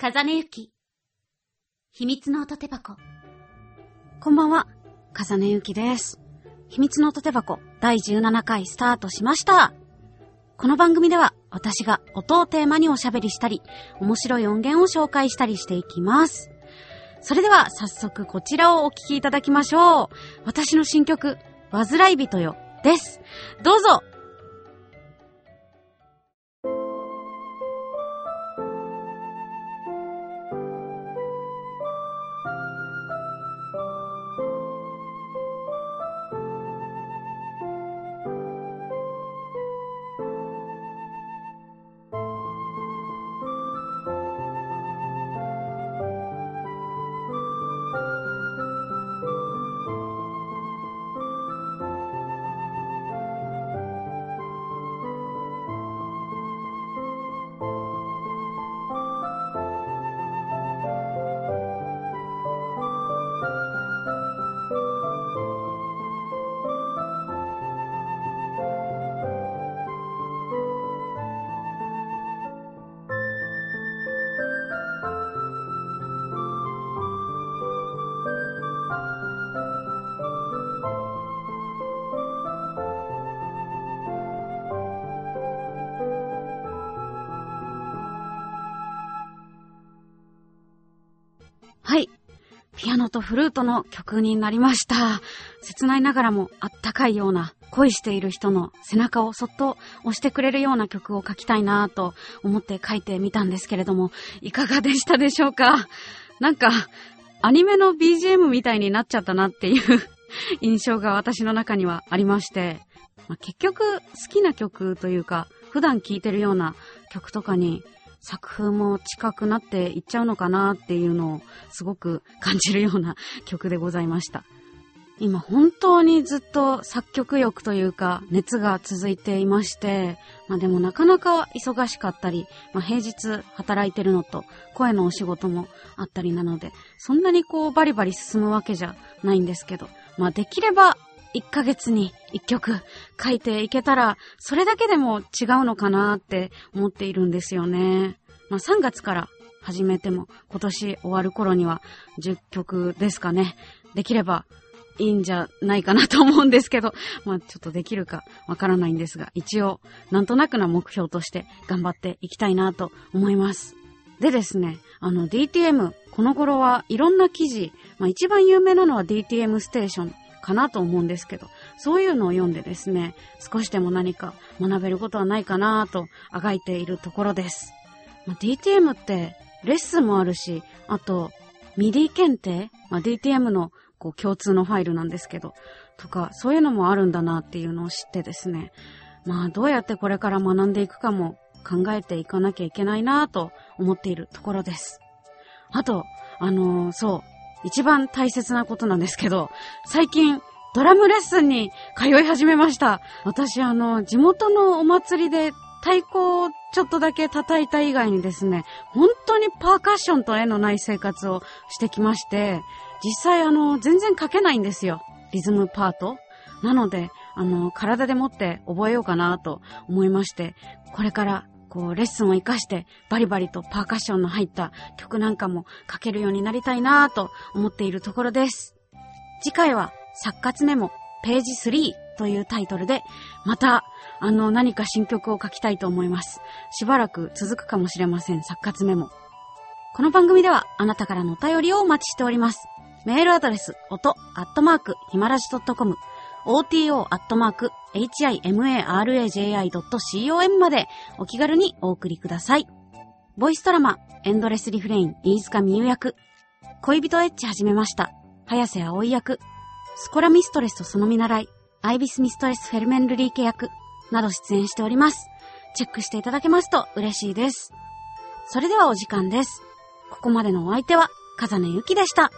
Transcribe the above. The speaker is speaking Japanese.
風根ゆき。秘密の音手箱。こんばんは、風根ゆきです。秘密の音手箱第17回スタートしました。この番組では私が音をテーマにおしゃべりしたり、面白い音源を紹介したりしていきます。それでは早速こちらをお聴きいただきましょう。私の新曲、煩い人よ、です。どうぞピアノとフルートの曲になりました。切ないながらもあったかいような、恋している人の背中をそっと押してくれるような曲を書きたいなぁと思って書いてみたんですけれども、いかがでしたでしょうか？なんか、アニメの BGM みたいになっちゃったなっていう印象が私の中にはありまして、まあ、結局好きな曲というか、普段聴いてるような曲とかに作風も近くなっていっちゃうのかなっていうのをすごく感じるような曲でございました。今本当にずっと作曲欲というか熱が続いていまして、まあでもなかなか忙しかったり、まあ平日働いてるのと声のお仕事もあったりなので、そんなにこうバリバリ進むわけじゃないんですけど、まあできれば1ヶ月に1曲書いていけたら、それだけでも違うのかなって思っているんですよね。まあ3月から始めても今年終わる頃には10曲ですかね。できればいいんじゃないかなと思うんですけど、まあちょっとできるかわからないんですが、一応なんとなくな目標として頑張っていきたいなと思います。でですね、あの DTM、この頃はいろんな記事、まあ一番有名なのは DTM ステーションかなと思うんですけど、そういうのを読んでですね、少しでも何か学べることはないかなとあがいているところです。まあ、DTM ってレッスンもあるし、あと、 MIDI 検定、まあ、DTM のこう共通のファイルなんですけど、とか、そういうのもあるんだなっていうのを知ってですね、まあどうやってこれから学んでいくかも考えていかなきゃいけないなと思っているところです。あと、あのーそう、一番大切なことなんですけど、最近、ドラムレッスンに通い始めました。私、あの、地元のお祭りで太鼓をちょっとだけ叩いた以外にですね、本当にパーカッションと縁のない生活をしてきまして、実際あの、全然書けないんですよ。リズムパート。なので、あの、体でもって覚えようかなと思いまして、これから、こう、レッスンを活かして、バリバリとパーカッションの入った曲なんかも書けるようになりたいなぁと思っているところです。次回は、作活メモ、ページ3というタイトルで、また、あの、何か新曲を書きたいと思います。しばらく続くかもしれません、作活メモ。この番組では、あなたからのお便りをお待ちしております。メールアドレス、音、アットマーク、ひまらじ .com、oto.himaraji.com までお気軽にお送りください。ボイスドラマ、エンドレスリフレイン、飯塚美優役、恋人エッチ始めました、早瀬葵役、スコラミストレスとその見習い、アイビスミストレスフェルメンルリーケ役、など出演しております。チェックしていただけますと嬉しいです。それではお時間です。ここまでのお相手は、風根ゆきでした。